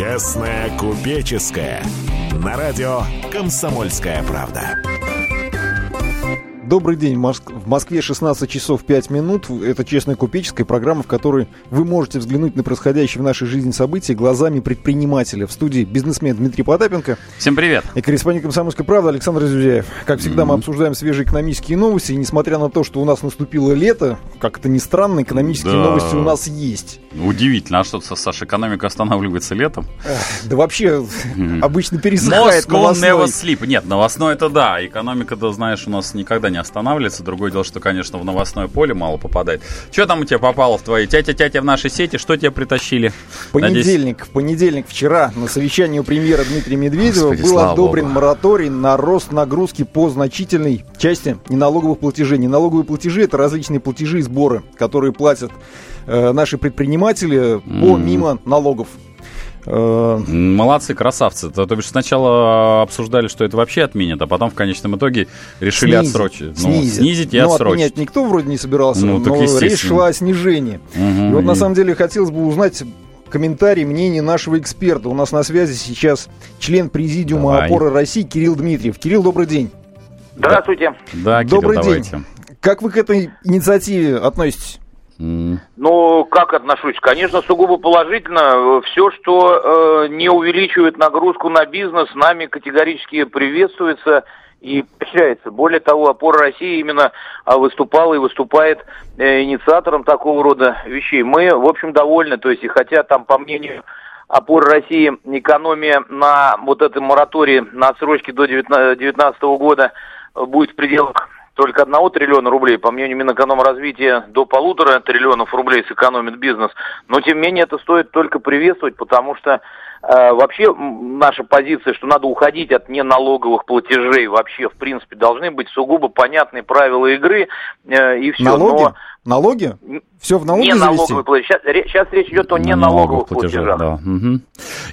Честная купеческая. На радио «Комсомольская правда». Добрый день. В Москве 16 часов 5 минут. Это «Честная купеческая» программа, в которой вы можете взглянуть на происходящие в нашей жизни события глазами предпринимателя. В студии бизнесмен Дмитрий Потапенко. Всем привет. И корреспондент «Комсомольской правды» Александр Зюзяев. Как всегда, mm-hmm. мы обсуждаем свежие экономические новости. И несмотря на то, что у нас наступило лето, как это ни странно, экономические да. новости у нас есть. Удивительно. А что, Саша, экономика останавливается летом? Да вообще обычно пересыхает новостной. never sleep. Нет, новостной это да. Экономика, да, знаешь, у нас никогда не останавливается. Другое дело, что, конечно, в новостное поле мало попадает. Что там у тебя попало в твои тятя-тятя в нашей сети? Что тебе притащили? Понедельник. Надеюсь... В понедельник вчера на совещании у премьера Дмитрия Медведева Господи, был одобрен Богу. мораторий на рост нагрузки по значительной части неналоговых платежей. Неналоговые платежи – это различные платежи и сборы, которые платят э, наши предприниматели помимо mm. налогов. Молодцы, красавцы. То, то бишь сначала обсуждали, что это вообще отменят, а потом в конечном итоге решили снизить, отсрочить. Ну, снизить. снизить и ну, отсрочить. отменять никто вроде не собирался, ну, но речь шла о снижении. Угу, и вот и... на самом деле хотелось бы узнать комментарий, мнение нашего эксперта. У нас на связи сейчас член президиума Давай. опоры России Кирилл Дмитриев. Кирилл, добрый день. Здравствуйте. Да, Кирилл, добрый давайте. день. Как вы к этой инициативе относитесь? Ну, как отношусь? Конечно, сугубо положительно. Все, что э, не увеличивает нагрузку на бизнес, нами категорически приветствуется и поощряется. Более того, опора России именно а, выступала и выступает э, инициатором такого рода вещей. Мы, в общем, довольны. То есть, и хотя там, по мнению опоры России, экономия на вот этом моратории на отсрочке до 2019 года будет в пределах только одного триллиона рублей, по мнению Минэкономразвития, до полутора триллионов рублей сэкономит бизнес. Но, тем не менее, это стоит только приветствовать, потому что э, вообще наша позиция, что надо уходить от неналоговых платежей, вообще, в принципе, должны быть сугубо понятные правила игры э, и все. Налоги? Но Налоги? Все в налоги не налоговые платежи. Сейчас, сейчас речь идет о не налоговых платежах. Да. Угу.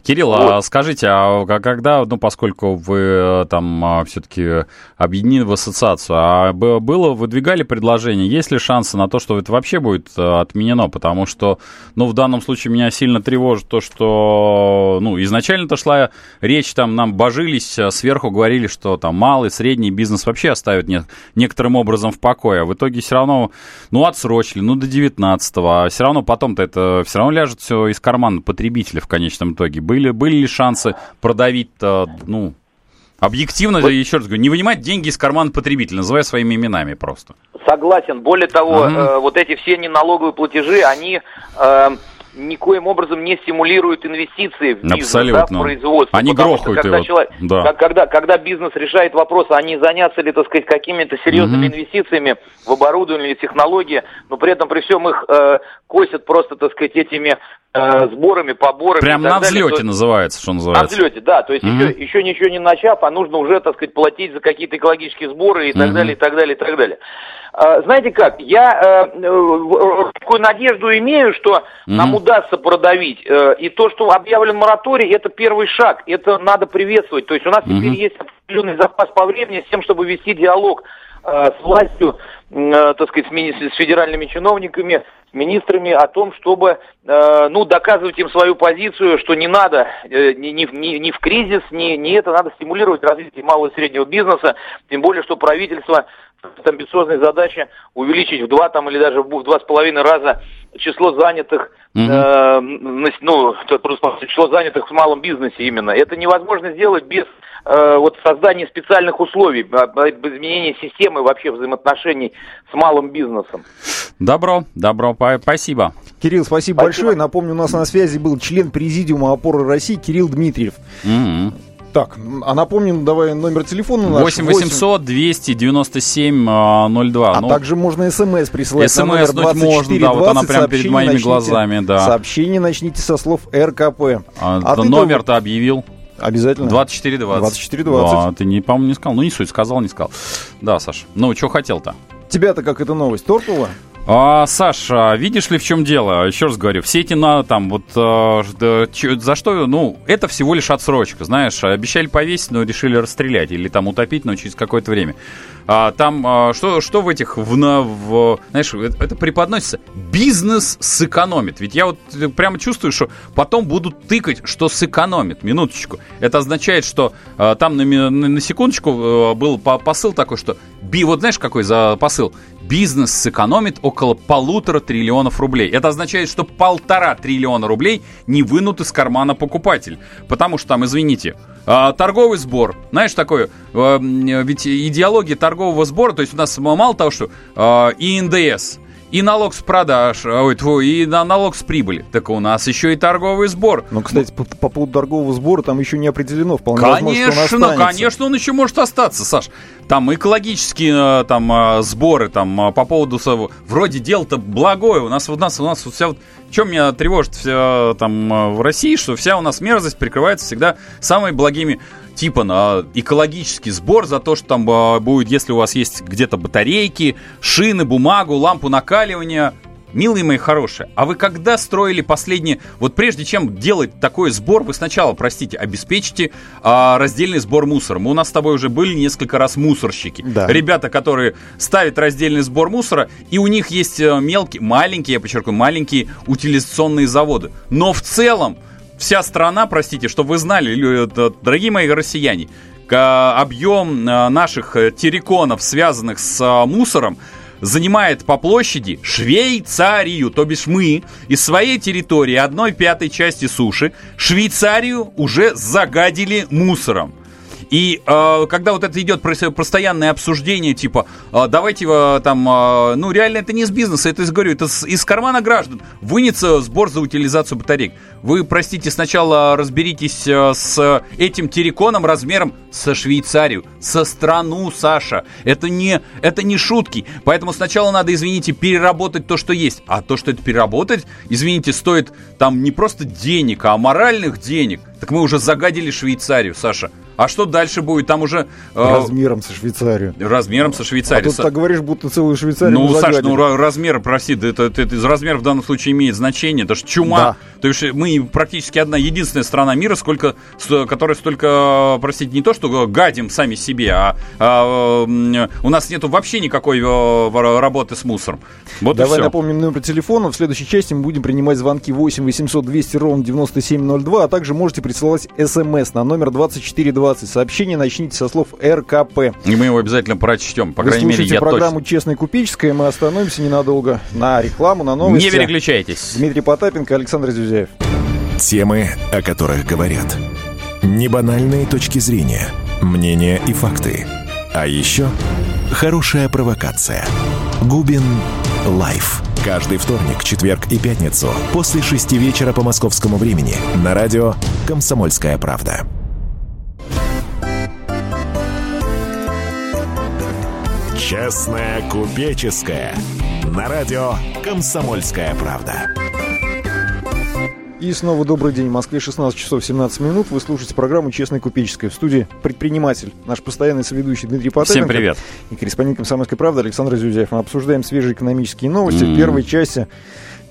Кирилл, а вот. а скажите, а когда, ну, поскольку вы э, там а, все-таки объединены в ассоциацию, а было, выдвигали предложение, есть ли шансы на то, что это вообще будет э, отменено? Потому что, ну, в данном случае меня сильно тревожит то, что, ну, изначально-то шла речь, там, нам божились, э, сверху говорили, что там малый, средний бизнес вообще оставят не, некоторым образом в покое. А в итоге все равно, ну, от отсрочили, ну, до 19-го, а все равно потом-то это все равно ляжет все из кармана потребителя в конечном итоге. Были, были ли шансы продавить, ну, Объективно, вот. еще раз говорю, не вынимать деньги из кармана потребителя, называя своими именами просто. Согласен. Более того, угу. э, вот эти все неналоговые платежи, они э, никоим образом не стимулируют инвестиции в бизнес, Абсолютно. Да, в производство. Они грохают когда, его. Человек, да. когда, когда бизнес решает вопрос, а не заняться ли, так сказать, какими-то серьезными угу. инвестициями в оборудование или технологии, но при этом при всем их э, косят просто, так сказать, этими э, сборами, поборами. Прям на взлете то, называется, что называется. На взлете, да. То есть угу. еще, еще ничего не начав, а нужно уже, так сказать, платить за какие-то экологические сборы и так далее, и так далее, и так далее. А, знаете как, я э, э, такую надежду имею, что mm-hmm. нам удастся продавить. Э, и то, что объявлен мораторий, это первый шаг. Это надо приветствовать. То есть у нас mm-hmm. теперь есть определенный запас по времени с тем, чтобы вести диалог с властью, так сказать, с, федеральными чиновниками, с министрами о том, чтобы, ну, доказывать им свою позицию, что не надо ни, ни, ни в кризис, ни, ни это, надо стимулировать развитие малого и среднего бизнеса, тем более, что правительство амбициозной задача увеличить в два там или даже в два с половиной раза число занятых, mm-hmm. э, ну, число занятых в малом бизнесе именно. Это невозможно сделать без э, вот создания специальных условий, изменения системы вообще взаимоотношений с малым бизнесом. Добро, добро, спасибо. Кирилл, спасибо, спасибо большое. Напомню, у нас на связи был член Президиума опоры России Кирилл Дмитриев. Mm-hmm. Так, а напомним, давай номер телефона наш. 8 800 297 02. А ну, также можно смс присылать смс на номер 24 можно, да, вот она прямо перед моими начните, глазами, да. Сообщение начните со слов РКП. А, а номер-то объявил. Обязательно. 2420. 2420. Да, ты, не, по-моему, не сказал. Ну, не суть, сказал, не сказал. Да, Саш. Ну, что хотел-то? Тебя-то как эта новость торкнула? А, Саша, видишь ли, в чем дело? Еще раз говорю, все эти на там вот а, за что, ну, это всего лишь отсрочка, знаешь, обещали повесить, но решили расстрелять или там утопить, но через какое-то время. А, там а, что, что в этих, в, в, знаешь, это, это преподносится? Бизнес сэкономит. Ведь я вот прямо чувствую, что потом будут тыкать, что сэкономит. Минуточку. Это означает, что а, там на, на, на секундочку а, был посыл такой, что би, вот знаешь, какой за посыл? Бизнес сэкономит около полутора триллионов рублей. Это означает, что полтора триллиона рублей не вынут из кармана покупатель. Потому что там, извините, а, торговый сбор. Знаешь, такое, а, ведь идеология торгового сбора, то есть у нас мало того, что а, и НДС, и налог с продаж, ой, твой, и налог с прибыли. Так у нас еще и торговый сбор. Ну, кстати, по, по поводу торгового сбора там еще не определено. Вполне конечно, возможно, он конечно, он еще может остаться, Саш. Там экологические там сборы, там по поводу вроде дел-то благое. У нас у нас у нас вся вот чем меня тревожит вся, там в России, что вся у нас мерзость прикрывается всегда самыми благими типа на экологический сбор за то, что там а, будет, если у вас есть где-то батарейки, шины, бумагу, лампу накаливания, Милые мои хорошие, а вы когда строили последние... Вот прежде чем делать такой сбор, вы сначала, простите, обеспечите а, раздельный сбор мусора. Мы у нас с тобой уже были несколько раз мусорщики. Да. Ребята, которые ставят раздельный сбор мусора, и у них есть э, мелкие, маленькие, я подчеркиваю, маленькие утилизационные заводы. Но в целом вся страна, простите, чтобы вы знали, э, дорогие мои россияне, объем э, наших терриконов, связанных с мусором, занимает по площади Швейцарию, то бишь мы из своей территории одной пятой части суши Швейцарию уже загадили мусором. И э, когда вот это идет постоянное обсуждение, типа, э, давайте э, там, э, ну реально это не из бизнеса, это говорю, это с, из кармана граждан, вынется сбор за утилизацию батареек. Вы, простите, сначала разберитесь э, с этим терриконом размером со Швейцарию, со страну, Саша. Это не, это не шутки. Поэтому сначала надо, извините, переработать то, что есть. А то, что это переработать, извините, стоит там не просто денег, а моральных денег. Так мы уже загадили Швейцарию, Саша. А что дальше будет? Там уже... Э, размером со Швейцарию. Размером со Швейцарией. А тут так говоришь, будто целую Швейцарию Ну, Саш, ну размер, прости, это, это, это, размер в данном случае имеет значение. Это же чума. Да. То есть мы практически одна единственная страна мира, сколько, которая столько, простите, не то, что гадим сами себе, а, а у нас нету вообще никакой э, работы с мусором. Вот Давай напомним номер телефона. В следующей части мы будем принимать звонки 8 800 200 ровно 9702, а также можете присылать смс на номер 2420. Сообщение начните со слов РКП. И мы его обязательно прочтем, по Вы крайней мере, я программу точно. «Честная купеческая». Мы остановимся ненадолго на рекламу, на новости. Не переключайтесь. Дмитрий Потапенко, Александр Зюзяев. Темы, о которых говорят. Небанальные точки зрения, мнения и факты. А еще хорошая провокация. Губин Live. Каждый вторник, четверг и пятницу после шести вечера по московскому времени на радио «Комсомольская правда». Честная купеческая. На радио «Комсомольская правда». И снова добрый день. В Москве 16 часов 17 минут. Вы слушаете программу «Честная купеческая». В студии предприниматель, наш постоянный соведущий Дмитрий Потапенко. Всем привет. И корреспондент «Комсомольской правды» Александр Зюзяев. Мы обсуждаем свежие экономические новости. Mm. В первой части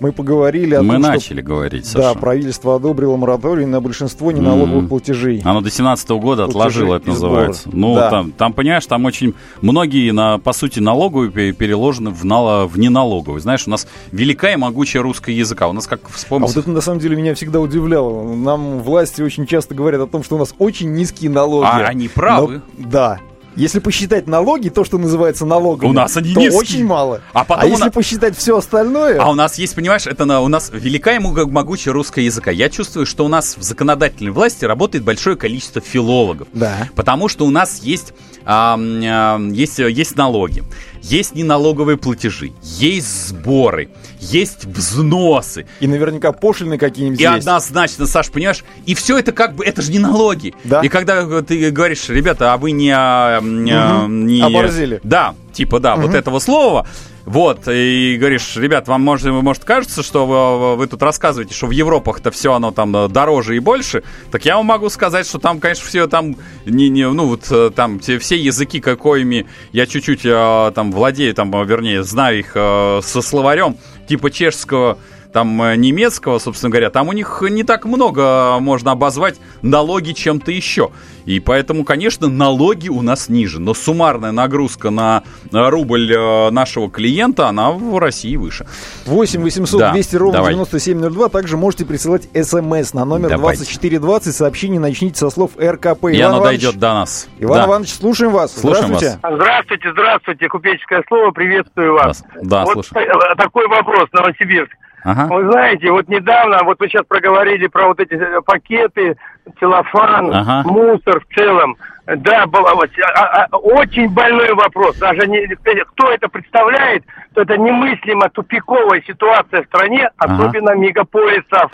мы поговорили о мы том, начали что, говорить, Саша. Да, правительство одобрило мораторий на большинство неналоговых mm. платежей. Оно до 17 года отложило, это называется. Ну, да. там, там, понимаешь, там очень многие, на, по сути, налоговые переложены в, нало, в неналоговые. Знаешь, у нас великая и могучая русская языка. У нас, как вспомнить... А вот это, на самом деле, меня всегда удивляло. Нам власти очень часто говорят о том, что у нас очень низкие налоги. А они правы. Но, да, если посчитать налоги, то, что называется налогами, у нас они то низкие. очень мало. А, потом а если на... посчитать все остальное... А у нас есть, понимаешь, это на, у нас великая и могучая русская языка. Я чувствую, что у нас в законодательной власти работает большое количество филологов. Да. Потому что у нас есть, а, а, есть, есть налоги есть неналоговые платежи, есть сборы, есть взносы. И наверняка пошлины какие-нибудь И есть. однозначно, Саш, понимаешь, и все это как бы, это же не налоги. Да. И когда ты говоришь, ребята, а вы не... Угу. не... Оборзели. Да, типа, да, угу. вот этого слова, Вот, и говоришь, ребят, вам может, может кажется, что вы, вы тут рассказываете, что в Европах-то все оно там э, дороже и больше, так я вам могу сказать, что там, конечно, все там, не, не, ну вот э, там те, все языки, какими я чуть-чуть э, там владею, там, вернее, знаю их со словарем, типа чешского, там э, немецкого, собственно говоря, там у них не так много можно обозвать налоги чем-то еще. И поэтому, конечно, налоги у нас ниже. Но суммарная нагрузка на рубль э, нашего клиента, она в России выше. 8 800 да, 200 ровно давай. 9702. Также можете присылать смс на номер Давайте. 2420. Сообщение начните со слов РКП. И Иван оно Иванович, дойдет до нас. Иван да. Иванович, слушаем вас. Слушаем здравствуйте. Вас. Здравствуйте, здравствуйте. Купеческое слово. Приветствую вас. Да, вот слушаю. такой вопрос. Новосибирск. Ага. Вы знаете, вот недавно, вот вы сейчас проговорили про вот эти э, пакеты, целлофан, ага. мусор в целом. Да, было, а, а, очень больной вопрос. Даже не, кто это представляет, то это немыслимо тупиковая ситуация в стране, особенно ага. мегаполисов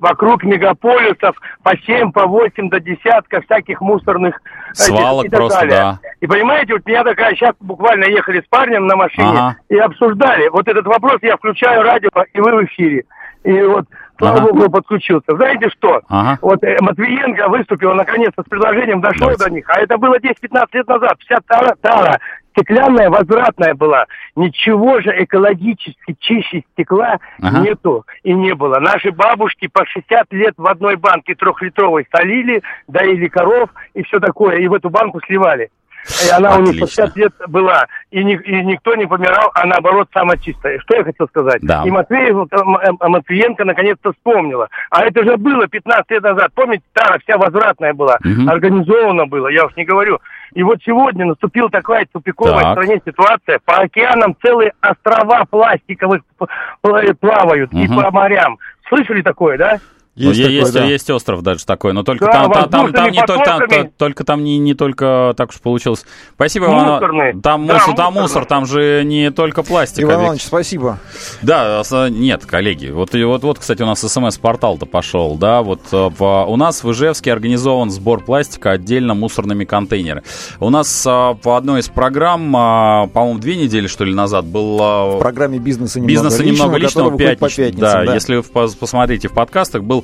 вокруг мегаполисов по 7, по 8 до десятка всяких мусорных э, свалок и так просто, далее. да. И понимаете, вот меня такая, сейчас буквально ехали с парнем на машине ага. и обсуждали вот этот вопрос, я включаю радио, и вы в эфире. И вот Слава ага. Богу, подключился. Знаете что? Ага. Вот э, Матвиенко выступил наконец-то с предложением, дошло Давайте. до них. А это было 10-15 лет назад. Вся тара, тара стеклянная, возвратная была. Ничего же экологически чище стекла ага. нету и не было. Наши бабушки по 60 лет в одной банке трехлитровой солили, доили коров и все такое, и в эту банку сливали. И она Отлично. у них по 50 лет была, и, ни, и никто не помирал, а наоборот самая чистая. Что я хотел сказать? Да. И Матвеев, э, э, Матвиенко наконец-то вспомнила. А это же было 15 лет назад. Помните, Тара вся возвратная была, угу. организована была, я уж не говорю. И вот сегодня наступила такая тупиковая так. в стране ситуация. По океанам целые острова пластиковых плавают угу. и по морям. Слышали такое, да? Есть, ну, такой, есть, да. есть остров даже такой, но только да, там, там, там, там, не только, там, то, только там не, не только так уж получилось. Спасибо, Иван. Там, да, мусор, там мусор, там же не только пластик. Иван Иванович, спасибо. Да, нет, коллеги. Вот, вот, вот кстати, у нас смс-портал-то пошел, да, вот э, в, у нас в Ижевске организован сбор пластика отдельно мусорными контейнерами. У нас а, по одной из программ, а, по-моему, две недели, что ли, назад был... А, в программе бизнеса немного бизнеса личного, немного личного пятничного. Да, да, если посмотрите в подкастах, был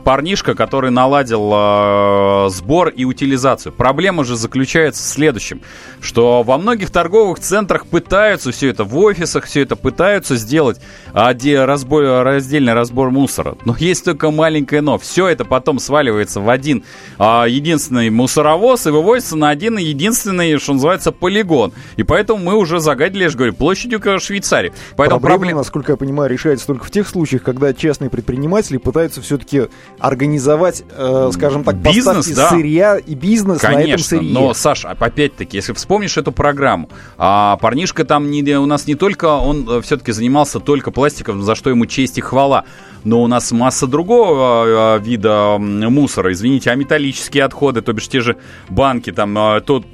парнишка, который наладил э, сбор и утилизацию. Проблема же заключается в следующем, что во многих торговых центрах пытаются все это, в офисах все это пытаются сделать оде, разбор, раздельный разбор мусора. Но есть только маленькое но. Все это потом сваливается в один э, единственный мусоровоз и вывозится на один единственный, что называется, полигон. И поэтому мы уже загадили, я же говорю, площадью Швейцарии. Поэтому проблема, проблем... насколько я понимаю, решается только в тех случаях, когда частные предприниматели пытаются все-таки организовать, э, скажем так, бизнес, да. сырья и бизнес Конечно, на этом сырье. но, Саш, опять-таки, если вспомнишь эту программу, а парнишка там не, у нас не только, он э, все-таки занимался только пластиком, за что ему честь и хвала, но у нас масса другого э, вида мусора, извините, а металлические отходы, то бишь те же банки, там, э, то,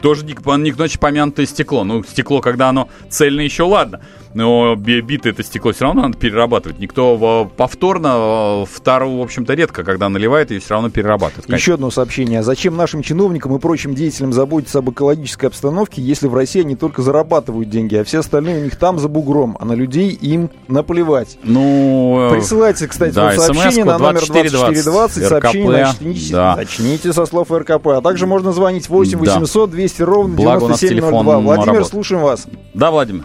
тоже не к ночи помянутое стекло. Ну, стекло, когда оно цельное, еще ладно но битое это стекло все равно надо перерабатывать. Никто повторно вторую, в общем-то, редко, когда наливает, ее все равно перерабатывает. Конечно. Еще одно сообщение. Зачем нашим чиновникам и прочим деятелям заботиться об экологической обстановке, если в России они только зарабатывают деньги, а все остальные у них там за бугром, а на людей им наплевать? Ну... Присылайте, кстати, да, вот сообщение на номер 2420, сообщение начните, да. начните со слов РКП, а также можно звонить 8 800 200 ровно 9702. Владимир, работает. слушаем вас. Да, Владимир.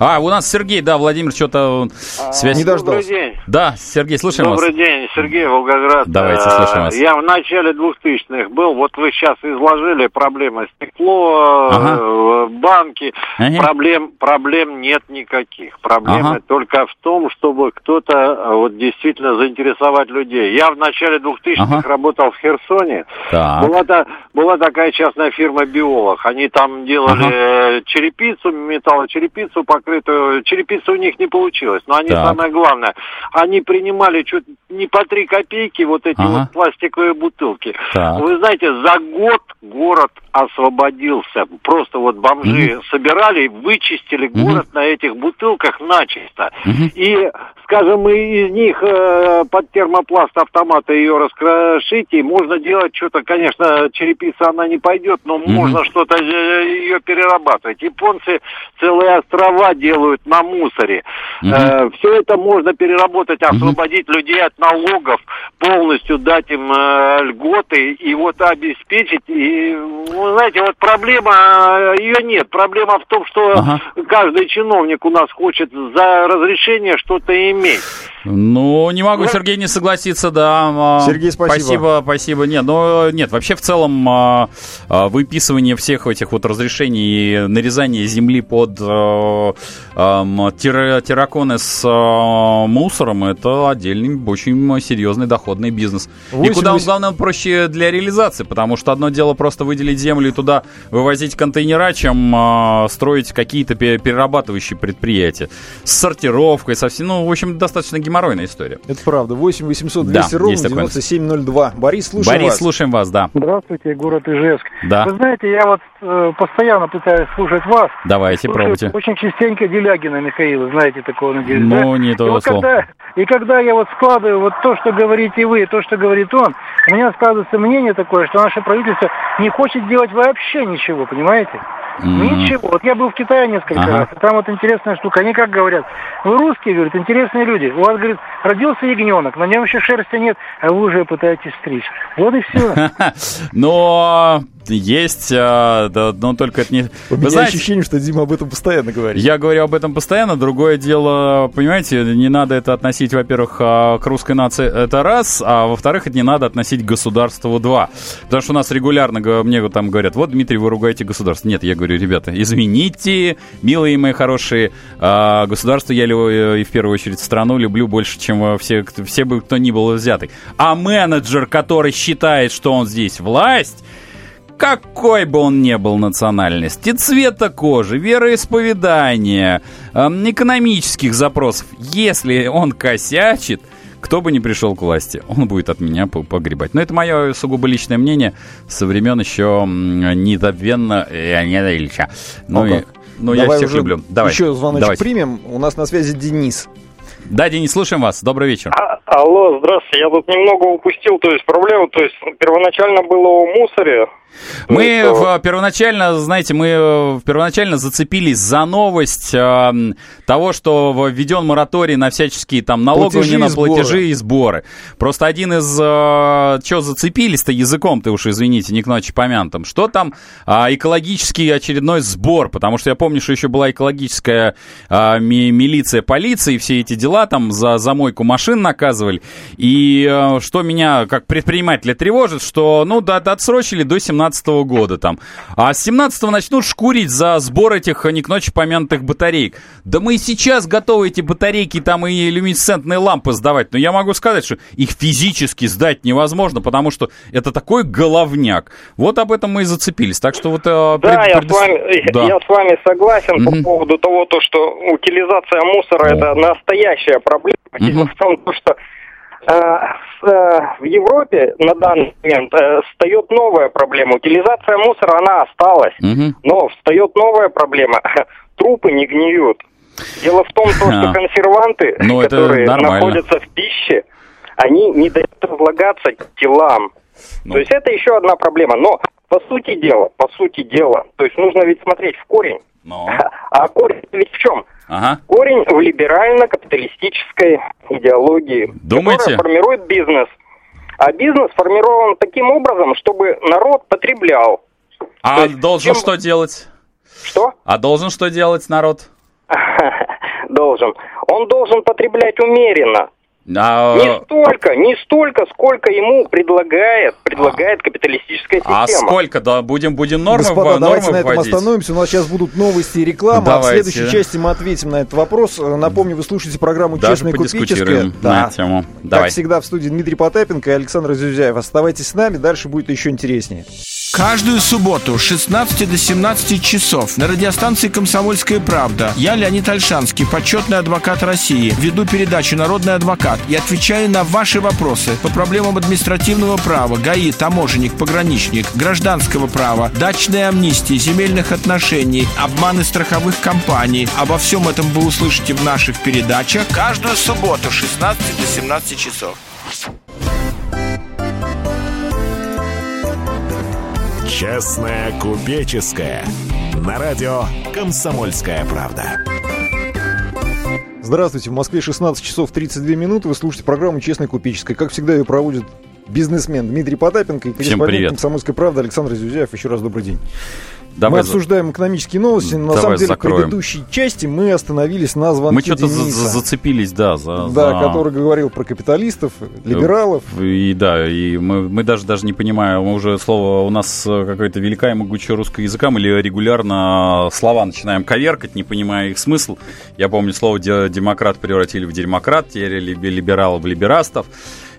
А, у нас Сергей, да, Владимир, что-то а, связь... Не дождался. Добрый день. Да, Сергей, слушаем Добрый вас. Добрый день, Сергей, Волгоград. Давайте, а, слушаем вас. Я в начале 2000-х был, вот вы сейчас изложили проблемы стекло, ага. Э, банки. Ага. Проблем, проблем нет никаких. Проблемы ага. только в том, чтобы кто-то э, вот действительно заинтересовать людей. Я в начале 2000-х ага. работал в Херсоне. Так. Была, та, была такая частная фирма «Биолог». Они там делали ага. черепицу, металлочерепицу, пока открытую. Черепица у них не получилось. Но они, так. самое главное, они принимали чуть не по три копейки вот эти ага. вот пластиковые бутылки. Так. Вы знаете, за год город освободился. Просто вот бомжи угу. собирали, вычистили угу. город на этих бутылках начисто. Угу. И, скажем, из них э, под термопласт автомата ее раскрошить, и можно делать что-то, конечно, черепица она не пойдет, но угу. можно что-то э, ее перерабатывать. Японцы целые острова делают на мусоре. Угу. Э, все это можно переработать, освободить угу. людей от налогов, полностью дать им э, льготы и вот обеспечить. И, вы знаете, вот проблема, э, ее нет. Проблема в том, что ага. каждый чиновник у нас хочет за разрешение что-то иметь. Ну, не могу, Сергей, не согласиться, да. А, Сергей, спасибо. Спасибо, спасибо. Нет, ну, нет, вообще в целом а, а, выписывание всех этих вот разрешений и нарезание земли под терраконы с мусором, это отдельный, очень серьезный доходный бизнес. 8, и куда он, главное, проще для реализации, потому что одно дело просто выделить землю и туда вывозить контейнера, чем строить какие-то перерабатывающие предприятия с сортировкой, со всем, ну, в общем, достаточно геморройная история. Это правда. 8 800 200 да, ровно 9702. Борис, слушаем Борис, вас. слушаем вас, да. Здравствуйте, город Ижевск. Да. Вы знаете, я вот э, постоянно пытаюсь слушать вас. Давайте, пробуйте. Очень частенько Делягина Михаила, знаете такого, надеюсь, Ну, да? не того и слова. когда, и когда я вот складываю вот то, что говорите вы, то, что говорит он, у меня складывается мнение такое, что наше правительство не хочет делать вообще ничего, понимаете? Mm-hmm. Ничего. Вот я был в Китае несколько ага. раз, и там вот интересная штука. Они как говорят, вы русские, говорят, интересные люди. У вас, говорит, родился ягненок, на нем еще шерсти нет, а вы уже пытаетесь стричь. Вот и все. Но есть, а, да, но только это не... У Вы меня знаете, ощущение, что Дима об этом постоянно говорит. Я говорю об этом постоянно. Другое дело, понимаете, не надо это относить, во-первых, а, к русской нации, это раз, а во-вторых, это не надо относить к государству два. Потому что у нас регулярно мне там говорят, вот, Дмитрий, вы ругаете государство. Нет, я говорю, ребята, извините, милые мои хорошие, а, государство я и в первую очередь страну люблю больше, чем все, все бы кто ни был взятый. А менеджер, который считает, что он здесь власть, какой бы он ни был национальности, цвета кожи, вероисповедания, э, экономических запросов, если он косячит, кто бы ни пришел к власти, он будет от меня погребать. Но это мое сугубо личное мнение со времен еще незабвенно Леонида Ильича. Ну, и, ну я всех люблю. Давай. Еще звоночек Давайте. примем. У нас на связи Денис. Да, Денис, слушаем вас. Добрый вечер. А, алло, здравствуйте. Я тут немного упустил, то есть проблему, то есть первоначально было о мусоре, мы что... первоначально, знаете, мы э, первоначально зацепились за новость э, того, что введен мораторий на всяческие там налоговые на платежи и сборы. Просто один из... Э, что зацепились-то языком, ты уж извините, не к ночи помянутым. Что там э, экологический очередной сбор? Потому что я помню, что еще была экологическая э, ми милиция, полиция, и все эти дела там за замойку машин наказывали. И э, что меня как предпринимателя тревожит, что, ну, да, отсрочили до 17 17 года там. А с 17 начнут шкурить за сбор этих не к ночи помянутых батареек. Да мы и сейчас готовы эти батарейки там и люминесцентные лампы сдавать. Но я могу сказать, что их физически сдать невозможно, потому что это такой головняк. Вот об этом мы и зацепились. Так что вот... Э, да, пред... я, с вами, да. я с вами согласен угу. по поводу того, то, что утилизация мусора О. это настоящая проблема. Угу. Дело в том, что в Европе на данный момент э, встает новая проблема. Утилизация мусора, она осталась, угу. но встает новая проблема. Трупы не гниют. Дело в том, что консерванты, ну, которые находятся в пище, они не дают разлагаться телам. Ну. То есть это еще одна проблема. Но по сути дела, по сути дела, то есть нужно ведь смотреть в корень. Но. А корень ведь в чем? Ага. Корень в либерально-капиталистической идеологии, Думаете? которая формирует бизнес. А бизнес формирован таким образом, чтобы народ потреблял. А есть, должен чем... что делать? Что? А должен что делать народ? должен. Он должен потреблять умеренно. А... Не столько, не столько, сколько ему предлагает, предлагает а... капиталистическая система. А сколько, да, будем, будем нормы Господа, нормы давайте вводить. на этом остановимся. У нас сейчас будут новости и реклама. Давайте. А в следующей части мы ответим на этот вопрос. Напомню, вы слушаете программу Даже «Честная купеческая». Да. на тему. Давай. Как всегда в студии Дмитрий Потапенко и Александр Зюзяев. Оставайтесь с нами, дальше будет еще интереснее. Каждую субботу с 16 до 17 часов на радиостанции «Комсомольская правда» я, Леонид Альшанский, почетный адвокат России, веду передачу «Народный адвокат» и отвечаю на ваши вопросы по проблемам административного права, ГАИ, таможенник, пограничник, гражданского права, дачной амнистии, земельных отношений, обманы страховых компаний. Обо всем этом вы услышите в наших передачах каждую субботу с 16 до 17 часов. Честная купеческая. На радио «Комсомольская правда». Здравствуйте, в Москве 16 часов 32 минуты. Вы слушаете программу «Честная купеческая». Как всегда, ее проводит бизнесмен Дмитрий Потапенко и корреспондент «Комсомольской правды» Александр Зюзяев. Еще раз добрый день. Давай мы обсуждаем экономические новости. На самом деле, закроем. в предыдущей части мы остановились на звонке Мы что-то за зацепились, да. За, да, за... который говорил про капиталистов, либералов. И да, и мы, мы даже, даже не понимаем, мы уже слово, у нас какое-то великое и могучее русское языка, мы регулярно слова начинаем коверкать, не понимая их смысл. Я помню, слово демократ превратили в демократ, теперь либералов в либерастов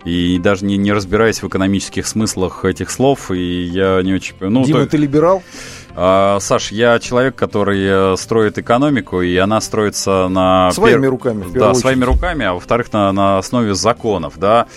и даже не, не разбираясь в экономических смыслах этих слов, и я не очень... Ну, Дима, то... ты либерал? А, Саш, я человек, который э, строит экономику, и она строится на... Своими пер... руками, Да, очередь. своими руками, а во-вторых, на, на основе законов, да.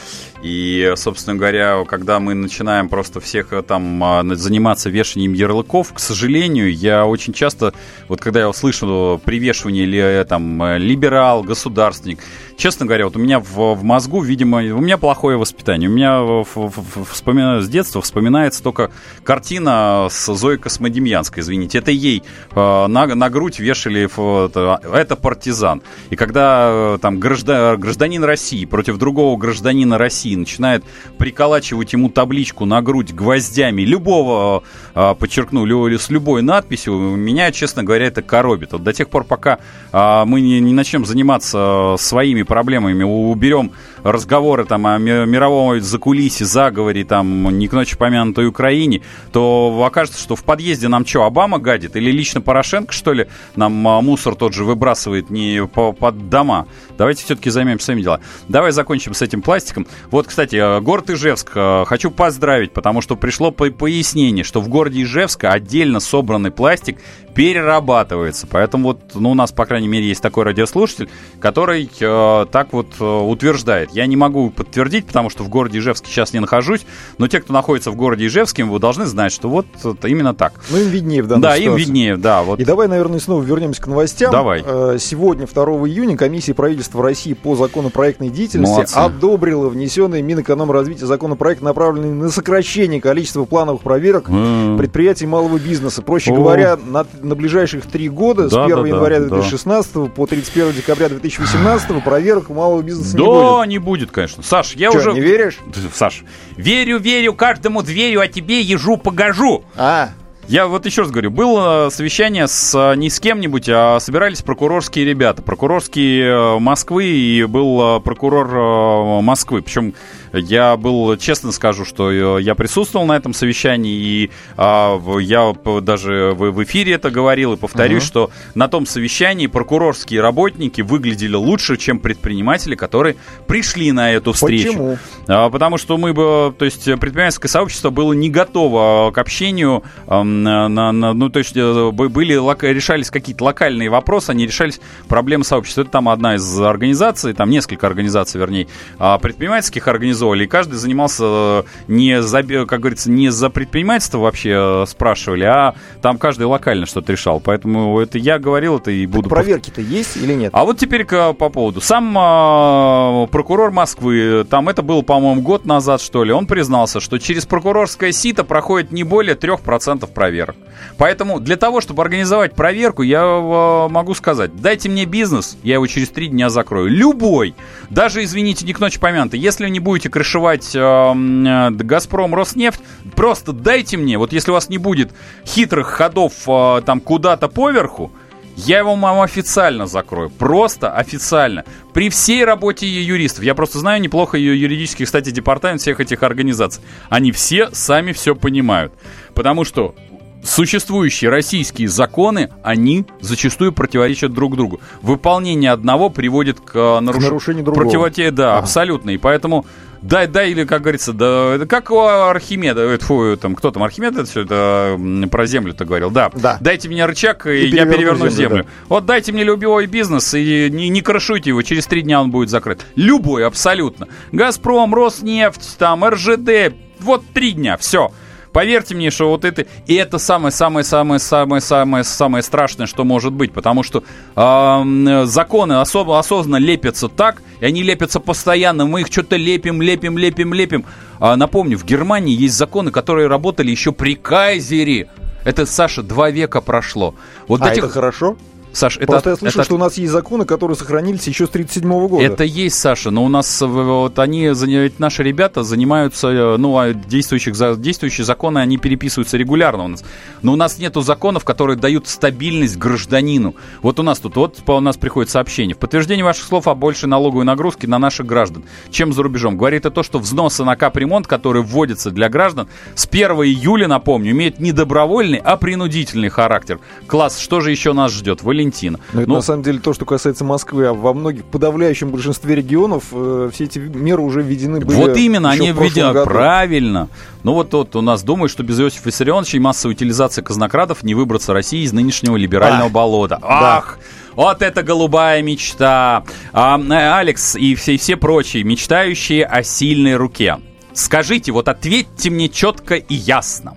И, собственно говоря, когда мы начинаем просто всех э, там а, заниматься вешанием ярлыков, к сожалению, я очень часто, вот когда я услышу привешивание или э, там либерал, государственник, честно говоря, вот у меня в, в мозгу, видимо, у меня плохое воспитание. У меня в, в, в, вспомина, с детства вспоминается только картина с Зоей Космодемьянской, извините. Это ей э, на, на грудь вешали, это, это партизан. И когда э, там граждан, гражданин России против другого гражданина России начинает приколачивать ему табличку на грудь гвоздями любого, э, подчеркну, с любой надписью, меня, честно говоря, это коробит. Вот до тех пор, пока э, мы не, не начнем заниматься своими проблемами, уберем разговоры там о мировом закулисе, заговоре, там, не к ночи помянутой Украине, то окажется, что в подъезде нам что, Обама гадит? Или лично Порошенко, что ли, нам а, мусор тот же выбрасывает не по, под дома? Давайте все-таки займемся своими делами. Давай закончим с этим пластиком. Вот, кстати, э, город Ижевск э, хочу поздравить, потому что пришло пояснение, что в городе Ижевска отдельно собранный пластик перерабатывается. Поэтому вот ну, у нас, по крайней мере, есть такой радиослушатель, который э, так вот э, утверждает. Я не могу подтвердить, потому что в городе Ижевске сейчас не нахожусь, но те, кто находится в городе Ижевске, вы должны знать, что вот это именно так. Ну, им виднее в данной Да, ситуации. им виднее, да. Вот. И давай, наверное, снова вернемся к новостям. Давай. Э, сегодня, 2 июня, комиссия правительства России по законопроектной деятельности Молодцы. одобрила внесенный Минэкономразвития законопроект, направленный на сокращение количества плановых проверок mm. предприятий малого бизнеса. Проще О. говоря, на, на ближайших три года, да, с 1 да, января да, 2016 да. по 31 декабря 2018 проверок у малого бизнеса да, не будет. Будет, конечно. Саш, я Че, уже... не веришь? Саш, верю, верю, каждому дверю, а тебе ежу погожу. А, я вот еще раз говорю, было совещание с а, не с кем-нибудь, а собирались прокурорские ребята, прокурорские э, Москвы, и был э, прокурор э, Москвы. Причем я был, честно скажу, что я присутствовал на этом совещании, и а, я даже в, в эфире это говорил, и повторюсь, uh-huh. что на том совещании прокурорские работники выглядели лучше, чем предприниматели, которые пришли на эту встречу. Почему? А, потому что мы бы, то есть предпринимательское сообщество было не готово к общению, на, на, ну, то есть э, были, решались какие-то локальные вопросы, они решались проблемы сообщества. Это там одна из организаций, там несколько организаций, вернее, а, предпринимательских организаций, организовывали, и каждый занимался э, не за, как говорится, не за предпринимательство вообще э, спрашивали, а там каждый локально что-то решал. Поэтому это я говорил это и буду... проверки-то есть или нет? А вот теперь по поводу. Сам э, прокурор Москвы, там это было, по-моему, год назад, что ли, он признался, что через прокурорское сито проходит не более 3% проверок. Поэтому для того, чтобы организовать проверку, я э, могу сказать, дайте мне бизнес, я его через три дня закрою. Любой. Даже, извините, не к ночи помянутый. Если вы не будете крышевать э, э, Газпром, Роснефть, просто дайте мне, вот если у вас не будет хитрых ходов э, там куда-то поверху, я его вам официально закрою. Просто официально. При всей работе юристов. Я просто знаю неплохо ее юридический, кстати, департамент всех этих организаций. Они все сами все понимают. Потому что существующие российские законы, они зачастую противоречат друг другу. Выполнение одного приводит к, наруш... к нарушению другого. Противоте... Да, ага. абсолютно. И поэтому дай, дай, или, как говорится, да, как у Архимеда, фу, там, кто там, Архимед это все это про землю-то говорил, да. да. Дайте мне рычаг, и, и я переверну землю. землю. Да. Вот дайте мне любой бизнес, и не, не крышуйте его, через три дня он будет закрыт. Любой, абсолютно. Газпром, Роснефть, там, РЖД, вот три дня, все. Поверьте мне, что вот это... И это самое-самое-самое-самое-самое страшное, что может быть. Потому что э, законы особо, осознанно лепятся так, и они лепятся постоянно. Мы их что-то лепим, лепим, лепим, лепим. А, напомню, в Германии есть законы, которые работали еще при Кайзере. Это, Саша, два века прошло. Вот а этих... это хорошо? Саш, это... Просто я слышал, это... что у нас есть законы, которые сохранились еще с 1937 года. Это есть, Саша, но у нас вот они, ведь наши ребята занимаются, э, ну, а действующих, действующие законы, они переписываются регулярно у нас. Но у нас нету законов, которые дают стабильность гражданину. Вот у нас тут, вот у нас приходит сообщение. В подтверждение ваших слов о большей налоговой нагрузке на наших граждан, чем за рубежом. Говорит это то, что взносы на капремонт, которые вводятся для граждан, с 1 июля, напомню, имеют не добровольный, а принудительный характер. Класс, что же еще нас ждет? Вы Валентина. Но это ну, на самом деле то, что касается Москвы, а во многих подавляющем большинстве регионов э, все эти меры уже введены были. Вот именно, они введены, правильно. Ну вот тут у нас думают, что без Иосифа Виссарионовича и массовой утилизации казнокрадов не выбраться России из нынешнего либерального а, болота. Ах! Да. Вот это голубая мечта. А, э, Алекс и все, все прочие, мечтающие о сильной руке. Скажите, вот ответьте мне четко и ясно.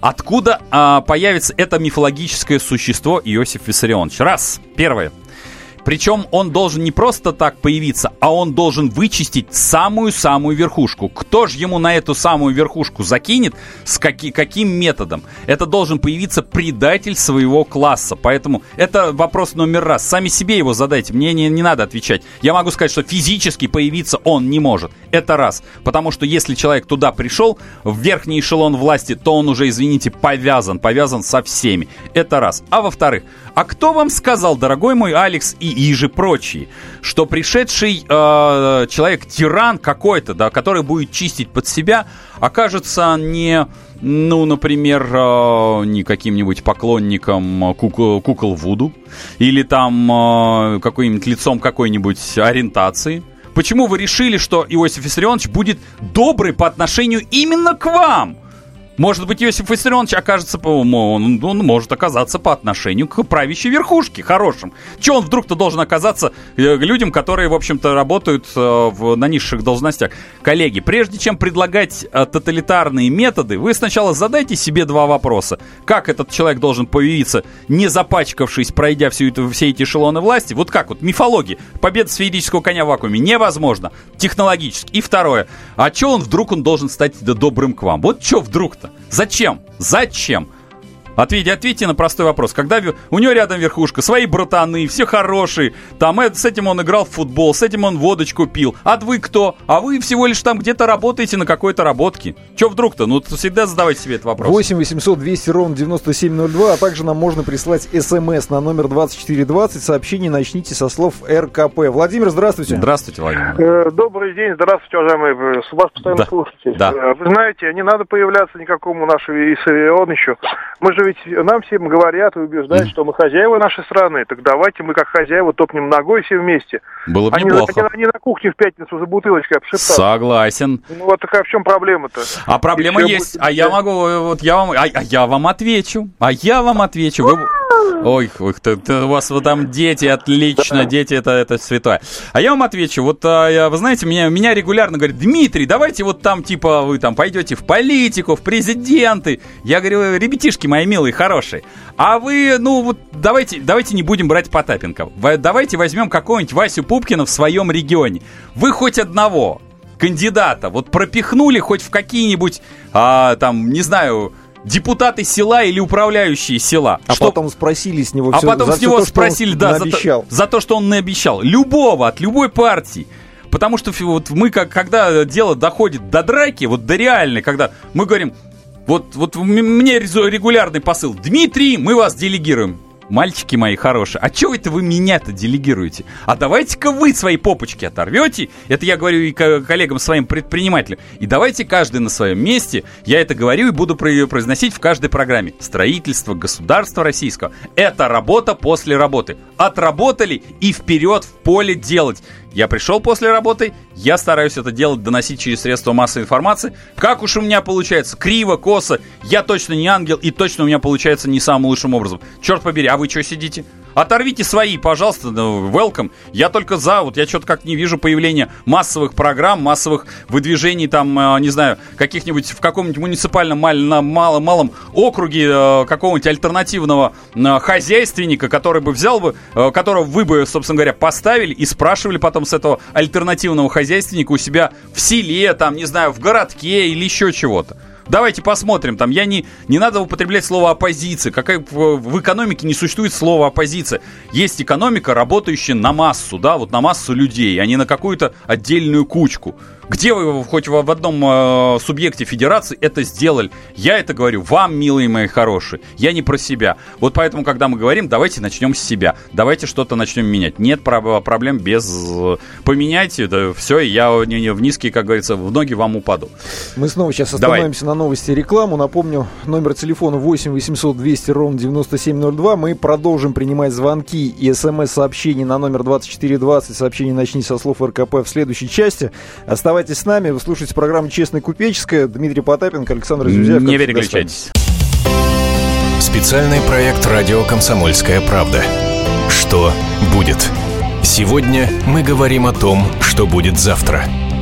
Откуда а, появится это мифологическое существо Иосиф Виссарионович? Раз. Первое. Причем он должен не просто так появиться, а он должен вычистить самую-самую верхушку. Кто же ему на эту самую верхушку закинет, с каки, каким методом? Это должен появиться предатель своего класса. Поэтому это вопрос номер раз. Сами себе его задайте. Мне не, не надо отвечать. Я могу сказать, что физически появиться он не может. Это раз. Потому что если человек туда пришел, в верхний эшелон власти, то он уже, извините, повязан. Повязан со всеми. Это раз. А во-вторых, а кто вам сказал, дорогой мой Алекс и и же прочие, что пришедший э, человек, тиран какой-то, да, который будет чистить под себя, окажется не ну, например, э, не каким-нибудь поклонником кукол, кукол Вуду или там э, каким-нибудь лицом какой-нибудь ориентации. Почему вы решили, что Иосиф Виссарионович будет добрый по отношению именно к вам? Может быть, Иосиф Виссарионович окажется, он, он может оказаться по отношению к правящей верхушке хорошим. Че он вдруг-то должен оказаться э, людям, которые, в общем-то, работают э, в, на низших должностях? Коллеги, прежде чем предлагать э, тоталитарные методы, вы сначала задайте себе два вопроса. Как этот человек должен появиться, не запачкавшись, пройдя всю эту, все эти эшелоны власти? Вот как вот, мифология. Победа сферического коня в вакууме невозможно. Технологически. И второе. А че он вдруг он должен стать добрым к вам? Вот что вдруг-то? Зачем? Зачем? Ответьте, ответьте на простой вопрос. Когда у него рядом верхушка, свои братаны, все хорошие, там э, с этим он играл в футбол, с этим он водочку пил. А вы кто? А вы всего лишь там где-то работаете на какой-то работке. Че вдруг-то? Ну, всегда задавайте себе этот вопрос. 8 800 200 ровно 9702, а также нам можно прислать смс на номер 2420. Сообщение начните со слов РКП. Владимир, здравствуйте. Здравствуйте, Владимир. Э, добрый день, здравствуйте, уважаемый. С вас постоянно да. слушатель. Да. Э, вы знаете, не надо появляться никакому нашему Иссарионовичу. Мы же ведь нам всем говорят и убеждают, что мы хозяева нашей страны. Так давайте мы как хозяева топнем ногой все вместе. Было бы они, неплохо. Они, они на кухне в пятницу за бутылочкой обшептаться. Согласен. Ну вот такая в чем проблема-то? А проблема есть. Будет... А я могу, вот я вам, а, а я вам отвечу. А я вам отвечу. Вы... Ой, ой у вас вот там дети, отлично, дети это, это святое. А я вам отвечу, вот а, вы знаете, меня, меня регулярно говорят, Дмитрий, давайте вот там типа вы там пойдете в политику, в президенты. Я говорю, ребятишки мои милые, хорошие, а вы, ну вот давайте, давайте не будем брать Потапенко. Давайте возьмем какого-нибудь Васю Пупкина в своем регионе. Вы хоть одного кандидата вот пропихнули хоть в какие-нибудь, а, там, не знаю, депутаты села или управляющие села. А что... потом спросили с него А все, потом с него то, спросили, да, за то, за то, что он не обещал. Любого, от любой партии. Потому что вот мы, как, когда дело доходит до драки, вот до реальной, когда мы говорим, вот, вот мне регулярный посыл, Дмитрий, мы вас делегируем мальчики мои хорошие, а чего это вы меня-то делегируете? А давайте-ка вы свои попочки оторвете, это я говорю и коллегам своим предпринимателям, и давайте каждый на своем месте, я это говорю и буду произносить в каждой программе. Строительство государства российского – это работа после работы. Отработали и вперед в поле делать. Я пришел после работы, я стараюсь это делать, доносить через средства массовой информации. Как уж у меня получается, криво, косо, я точно не ангел, и точно у меня получается не самым лучшим образом. Черт побери, а вы что сидите? Оторвите свои, пожалуйста, welcome. Я только за, вот я что-то как не вижу появления массовых программ, массовых выдвижений там, э, не знаю, каких-нибудь в каком-нибудь муниципальном малом, малом округе э, какого-нибудь альтернативного э, хозяйственника, который бы взял бы, которого вы бы, собственно говоря, поставили и спрашивали потом с этого альтернативного хозяйственника у себя в селе, там, не знаю, в городке или еще чего-то. Давайте посмотрим. Там я не, не надо употреблять слово оппозиция. Какая в, экономике не существует слова оппозиция. Есть экономика, работающая на массу, да, вот на массу людей, а не на какую-то отдельную кучку. Где вы хоть в одном э, субъекте федерации это сделали? Я это говорю вам, милые мои хорошие. Я не про себя. Вот поэтому, когда мы говорим, давайте начнем с себя. Давайте что-то начнем менять. Нет проблем без... Э, поменяйте, да, все, я в низкие, как говорится, в ноги вам упаду. Мы снова сейчас остановимся Давай. на новости и рекламу. Напомню, номер телефона 8 800 200 ровно 9702. Мы продолжим принимать звонки и смс-сообщения на номер 2420. Сообщение «Начни со слов РКП» в следующей части. Оставайтесь с нами, вы слушаете программу «Честная купеческая». Дмитрий Потапенко, Александр Зюзяев. Не переключайтесь. Специальный проект «Радио Комсомольская правда». Что будет? Сегодня мы говорим о том, что будет завтра.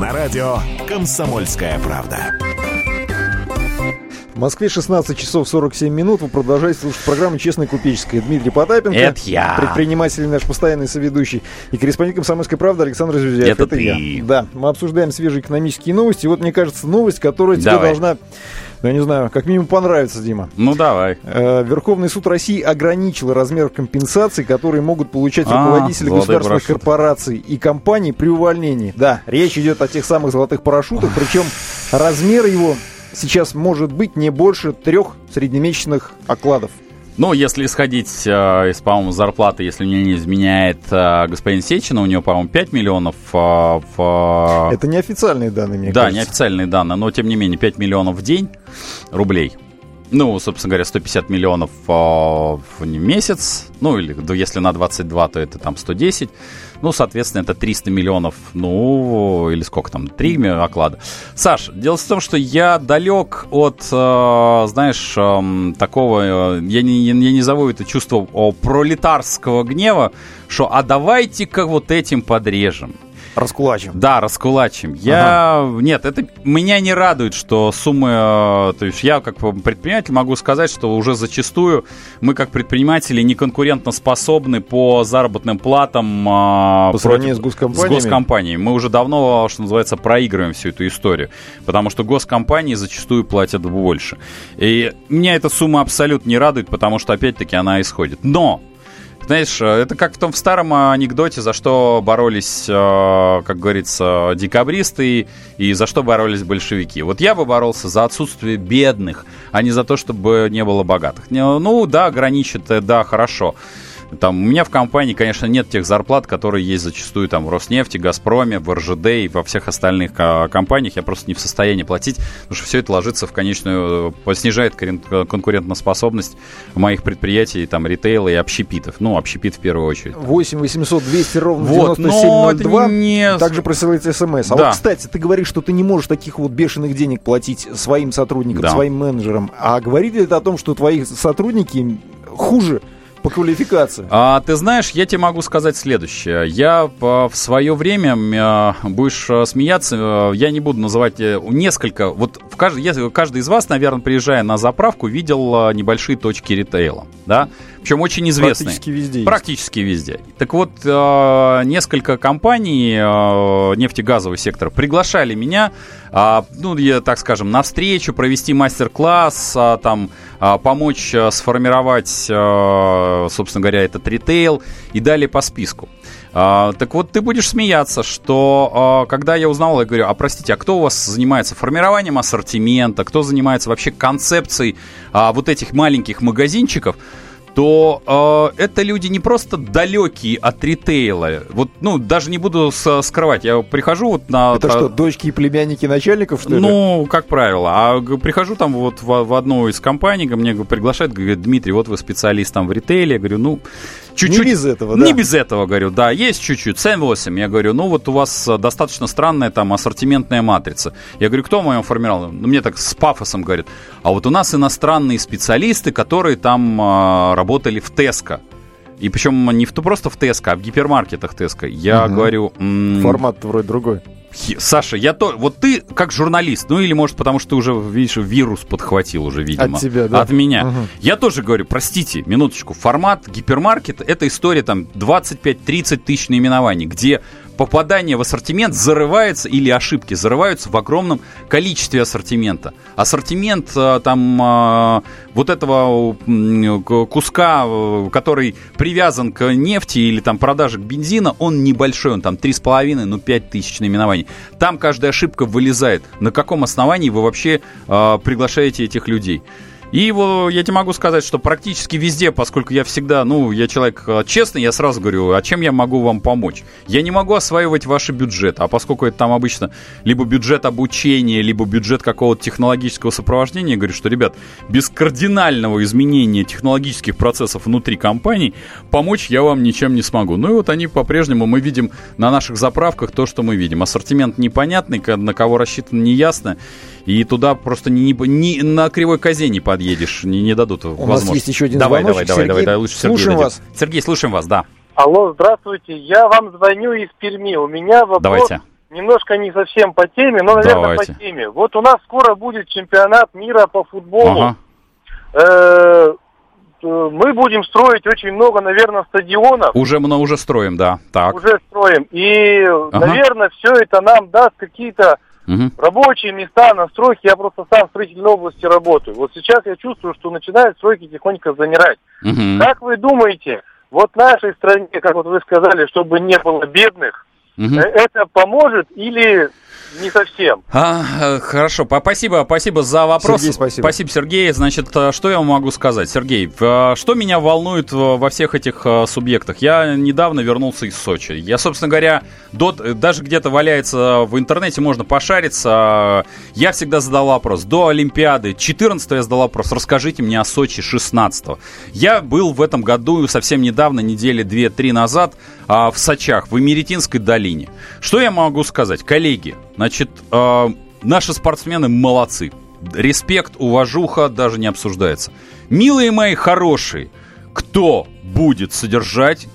На радио «Комсомольская правда». В Москве 16 часов 47 минут. Вы продолжаете слушать программу «Честная купеческая». Дмитрий Потапенко. Это я. Предприниматель наш постоянный соведущий. И корреспондент «Комсомольской правды» Александр Зюзяев. Это, Это ты. я. Да, мы обсуждаем свежие экономические новости. И вот, мне кажется, новость, которая тебе Давай. должна ну, я не знаю, как минимум понравится, Дима. Ну, давай. Э, Верховный суд России ограничил размер компенсаций, которые могут получать а, руководители государственных парашют. корпораций и компаний при увольнении. Да, речь идет о тех самых золотых парашютах, причем размер его сейчас может быть не больше трех среднемесячных окладов. Ну, если исходить э, из, по-моему, зарплаты, если мне не изменяет э, господин Сечина, у него, по-моему, 5 миллионов э, в... Это неофициальные данные, мне да, кажется. Да, неофициальные данные, но, тем не менее, 5 миллионов в день рублей. Ну, собственно говоря, 150 миллионов э, в месяц. Ну, или если на 22, то это там 110. Ну, соответственно, это 300 миллионов, ну, или сколько там, 3 оклада. Саш, дело в том, что я далек от, э, знаешь, э, такого, э, я, не, я не зову это чувство пролетарского гнева, что а давайте-ка вот этим подрежем. Раскулачим. Да, раскулачим. Я... Ага. Нет, это меня не радует, что суммы... Э, то есть я как предприниматель могу сказать, что уже зачастую мы как предприниматели не конкурентно способны по заработным платам э, по сравнению с госкомпаниями. С госкомпаниями. Мы уже давно, что называется, проигрываем всю эту историю. Потому что госкомпании зачастую платят больше. И меня эта сумма абсолютно не радует, потому что, опять-таки, она исходит. Но знаешь, э, это как в том в старом анекдоте, за что боролись, э, как говорится, декабристы и за что боролись большевики. Вот я бы боролся за отсутствие бедных, а не за то, чтобы не было богатых. Ну да, ограничит, э, да, хорошо. Там, у меня в компании, конечно, нет тех зарплат, которые есть зачастую там в Роснефти, Газпроме, в РЖД и во всех остальных а, компаниях. Я просто не в состоянии платить, потому что все это ложится в конечную, э, снижает конкурентоспособность моих предприятий, там, ритейла и общепитов. Ну, общепит в первую очередь. 8 800 200 ровно вот, 9702. Не... Также присылайте смс. А да. вот, кстати, ты говоришь, что ты не можешь таких вот бешеных денег платить своим сотрудникам, да. своим менеджерам. А говорит ли это о том, что твои сотрудники хуже по квалификации. А, ты знаешь, я тебе могу сказать следующее. Я в свое время, а, будешь а, смеяться, а, я не буду называть э, несколько, вот в каждый, каждый из вас, наверное, приезжая на заправку, видел небольшие точки ритейла, да? Причем очень известные. Практически везде. Практически есть. везде. Так вот, несколько компаний нефтегазовый сектор приглашали меня, ну, я, так скажем, на встречу, провести мастер-класс, там, помочь сформировать собственно говоря, этот ритейл и далее по списку. А, так вот, ты будешь смеяться, что а, когда я узнал, я говорю, а простите, а кто у вас занимается формированием ассортимента, кто занимается вообще концепцией а, вот этих маленьких магазинчиков, то э, это люди не просто далекие от ритейла. Вот, ну, даже не буду скрывать. Я прихожу вот на... Это что, дочки и племянники начальников, что ли? Ну, как правило. А прихожу там вот в, в одну из компаний, мне приглашают, говорят, Дмитрий, вот вы специалист там в ритейле. Я говорю, ну, чуть-чуть... Не без этого, да? Не без этого, говорю, да, есть чуть-чуть. 7-8. Я говорю, ну, вот у вас достаточно странная там ассортиментная матрица. Я говорю, кто в моем формировал? Ну, мне так с пафосом говорит, а вот у нас иностранные специалисты, которые там э, работали в Теско. И причем не в, просто в Теско, а в гипермаркетах Теско. Я угу. говорю... Формат вроде другой. Саша, я то, вот ты как журналист, ну или может потому что ты уже видишь вирус подхватил уже, видимо, от тебя, да? От меня. Угу. Я тоже говорю, простите, минуточку, формат гипермаркет это история там 25-30 тысяч наименований, где попадание в ассортимент зарывается или ошибки зарываются в огромном количестве ассортимента. Ассортимент э, там э, вот этого куска, э, который привязан к нефти или там продаже бензина, он небольшой, он там 3,5, ну 5 тысяч наименований. Там каждая ошибка вылезает. На каком основании вы вообще приглашаете этих людей? И его, я тебе могу сказать, что практически везде, поскольку я всегда, ну, я человек э, честный, я сразу говорю, а чем я могу вам помочь? Я не могу осваивать ваши бюджеты, а поскольку это там обычно либо бюджет обучения, либо бюджет какого-то технологического сопровождения, я говорю, что, ребят, без кардинального изменения технологических процессов внутри компаний помочь я вам ничем не смогу. Ну и вот они по-прежнему, мы видим на наших заправках то, что мы видим. Ассортимент непонятный, на кого рассчитан неясно и туда просто ни, ни на кривой козе не подъедешь, не, не дадут У нас есть еще один давай, давай, давай, давай, давай, лучше слушаем Сергей вас. Сергей, слушаем вас, да. Алло, здравствуйте, я вам звоню из Перми. У меня вопрос Давайте. немножко не совсем по теме, но, наверное, Давайте. по теме. Вот у нас скоро будет чемпионат мира по футболу. Ага. Э, мы будем строить очень много, наверное, стадионов. Уже мы уже строим, да. Так. Уже строим. И, ага. наверное, все это нам даст какие-то Угу. Рабочие места на стройке, я просто сам в строительной области работаю. Вот сейчас я чувствую, что начинают стройки тихонько замирать. Угу. Как вы думаете, вот нашей стране, как вот вы сказали, чтобы не было бедных, угу. это поможет или не совсем. А, э, хорошо, спасибо, спасибо за вопрос. Сергей, спасибо. Спасибо, Сергей. Значит, э, что я вам могу сказать? Сергей, э, что меня волнует во всех этих субъектах? Я недавно вернулся из Сочи. Я, собственно говоря, до, даже где-то валяется в интернете, можно пошариться. Я всегда задал вопрос. До Олимпиады 14 я задал вопрос. Расскажите мне о Сочи 16 -го. Я был в этом году совсем недавно, недели 2-3 назад, а, в Сочах, в Эмеретинской долине. Что я могу сказать? Коллеги, значит, э, наши спортсмены молодцы. Респект, уважуха даже не обсуждается. Милые мои хорошие, кто будет содержать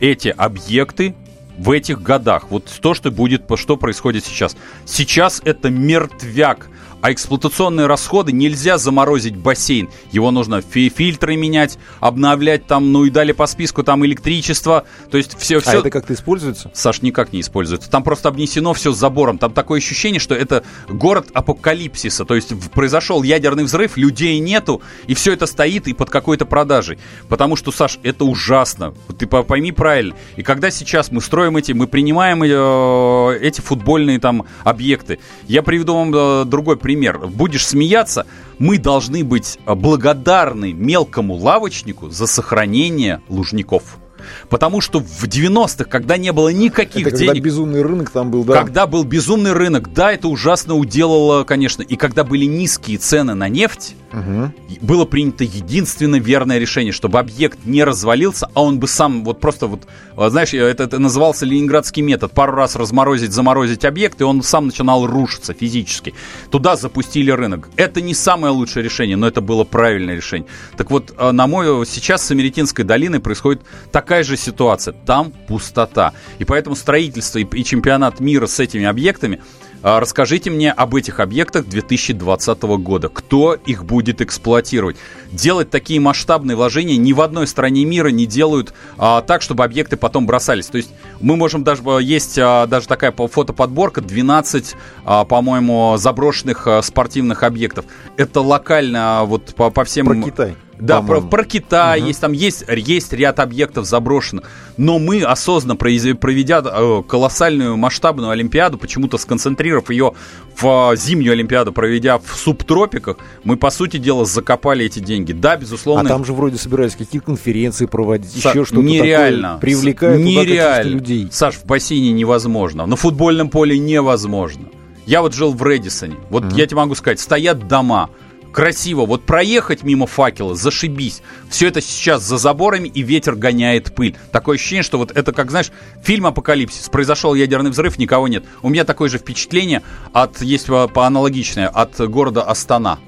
эти объекты в этих годах? Вот то, что будет, что происходит сейчас. Сейчас это мертвяк а эксплуатационные расходы нельзя заморозить бассейн. Его нужно фи фильтры менять, обновлять там, ну и далее по списку там электричество. То есть все, все... А это как-то используется? Саш, никак не используется. Там просто обнесено все забором. Там такое ощущение, что это город апокалипсиса. То есть произошел ядерный взрыв, людей нету, и все это стоит и под какой-то продажей. Потому что, Саш, это ужасно. Ты пойми правильно. И когда сейчас мы строим эти, мы принимаем э, эти футбольные там объекты. Я приведу вам э, другой пример пример. Будешь смеяться, мы должны быть благодарны мелкому лавочнику за сохранение лужников. Потому что в 90-х, когда не было никаких это когда денег... безумный рынок там был, да. Когда был безумный рынок, да, это ужасно уделало, конечно. И когда были низкие цены на нефть, угу. было принято единственное верное решение, чтобы объект не развалился, а он бы сам вот просто вот, а, знаешь, это, это назывался ленинградский метод. Пару раз разморозить, заморозить объект, и он сам начинал рушиться физически. Туда запустили рынок. Это не самое лучшее решение, но это было правильное решение. Так вот, а, на мой сейчас с Америтинской долиной происходит такая же ситуация. Там пустота. И поэтому строительство и, и чемпионат мира с этими объектами а, Расскажите мне об этих объектах 2020 года. Кто их будет эксплуатировать? Делать такие масштабные вложения ни в одной стране мира не делают а, так, чтобы объекты потом бросались. То есть мы можем даже... Есть а, даже такая фотоподборка 12, а, по-моему, заброшенных а, спортивных объектов. Это локально а, вот по, по всем... Про Китай. Да, про, про Китай, угу. есть там есть, есть ряд объектов заброшенных. Но мы, осознанно проведя э, колоссальную масштабную Олимпиаду, почему-то сконцентрировав ее в зимнюю Олимпиаду, проведя в субтропиках, мы, по сути дела, закопали эти деньги. Да, безусловно. А там же вроде собирались какие-то конференции проводить, Са- еще что-то Нереально. Такое, привлекают нереально. людей. Саш, в бассейне невозможно, на футбольном поле невозможно. Я вот жил в Редисоне. Вот mm-hmm. я тебе могу сказать, стоят дома, красиво. Вот проехать мимо факела, зашибись. Все это сейчас за заборами, и ветер гоняет пыль. Такое ощущение, что вот это, как знаешь, фильм «Апокалипсис». Произошел ядерный взрыв, никого нет. У меня такое же впечатление от, есть по аналогичное, от города Астана.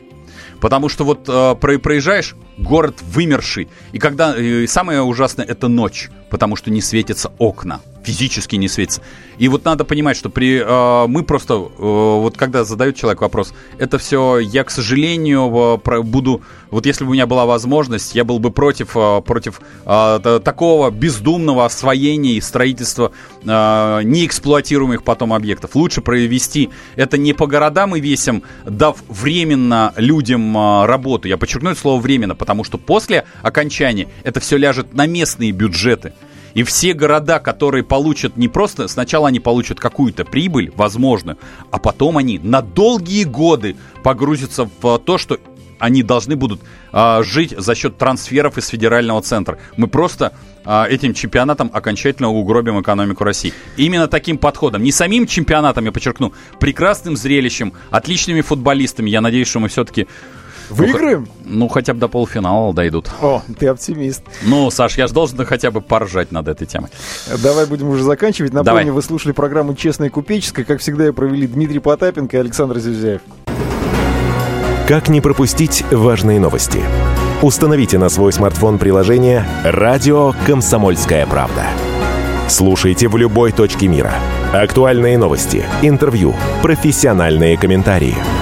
Потому что вот э, проезжаешь, город вымерший. И когда э, самое ужасное это ночь, потому что не светятся окна физически не светится. И вот надо понимать, что при э, мы просто э, вот когда задают человек вопрос, это все я, к сожалению, про, буду вот если бы у меня была возможность, я был бы против э, против э, такого бездумного освоения и строительства э, неэксплуатируемых потом объектов. Лучше провести это не по городам и весям, дав временно людям э, работу. Я подчеркну это слово временно, потому что после окончания это все ляжет на местные бюджеты. И все города, которые получат не просто, сначала они получат какую-то прибыль, возможно, а потом они на долгие годы погрузятся в то, что они должны будут а, жить за счет трансферов из федерального центра. Мы просто а, этим чемпионатом окончательно угробим экономику России. Именно таким подходом, не самим чемпионатом, я подчеркну, прекрасным зрелищем, отличными футболистами. Я надеюсь, что мы все-таки Выиграем? Ну, ну, хотя бы до полуфинала дойдут. О, ты оптимист. Ну, Саш, я же должен хотя бы поржать над этой темой. Давай будем уже заканчивать. Напомню, Давай. вы слушали программу «Честная купеческая». Как всегда, ее провели Дмитрий Потапенко и Александр Зюзяев. Как не пропустить важные новости? Установите на свой смартфон приложение «Радио Комсомольская правда». Слушайте в любой точке мира. Актуальные новости, интервью, профессиональные комментарии –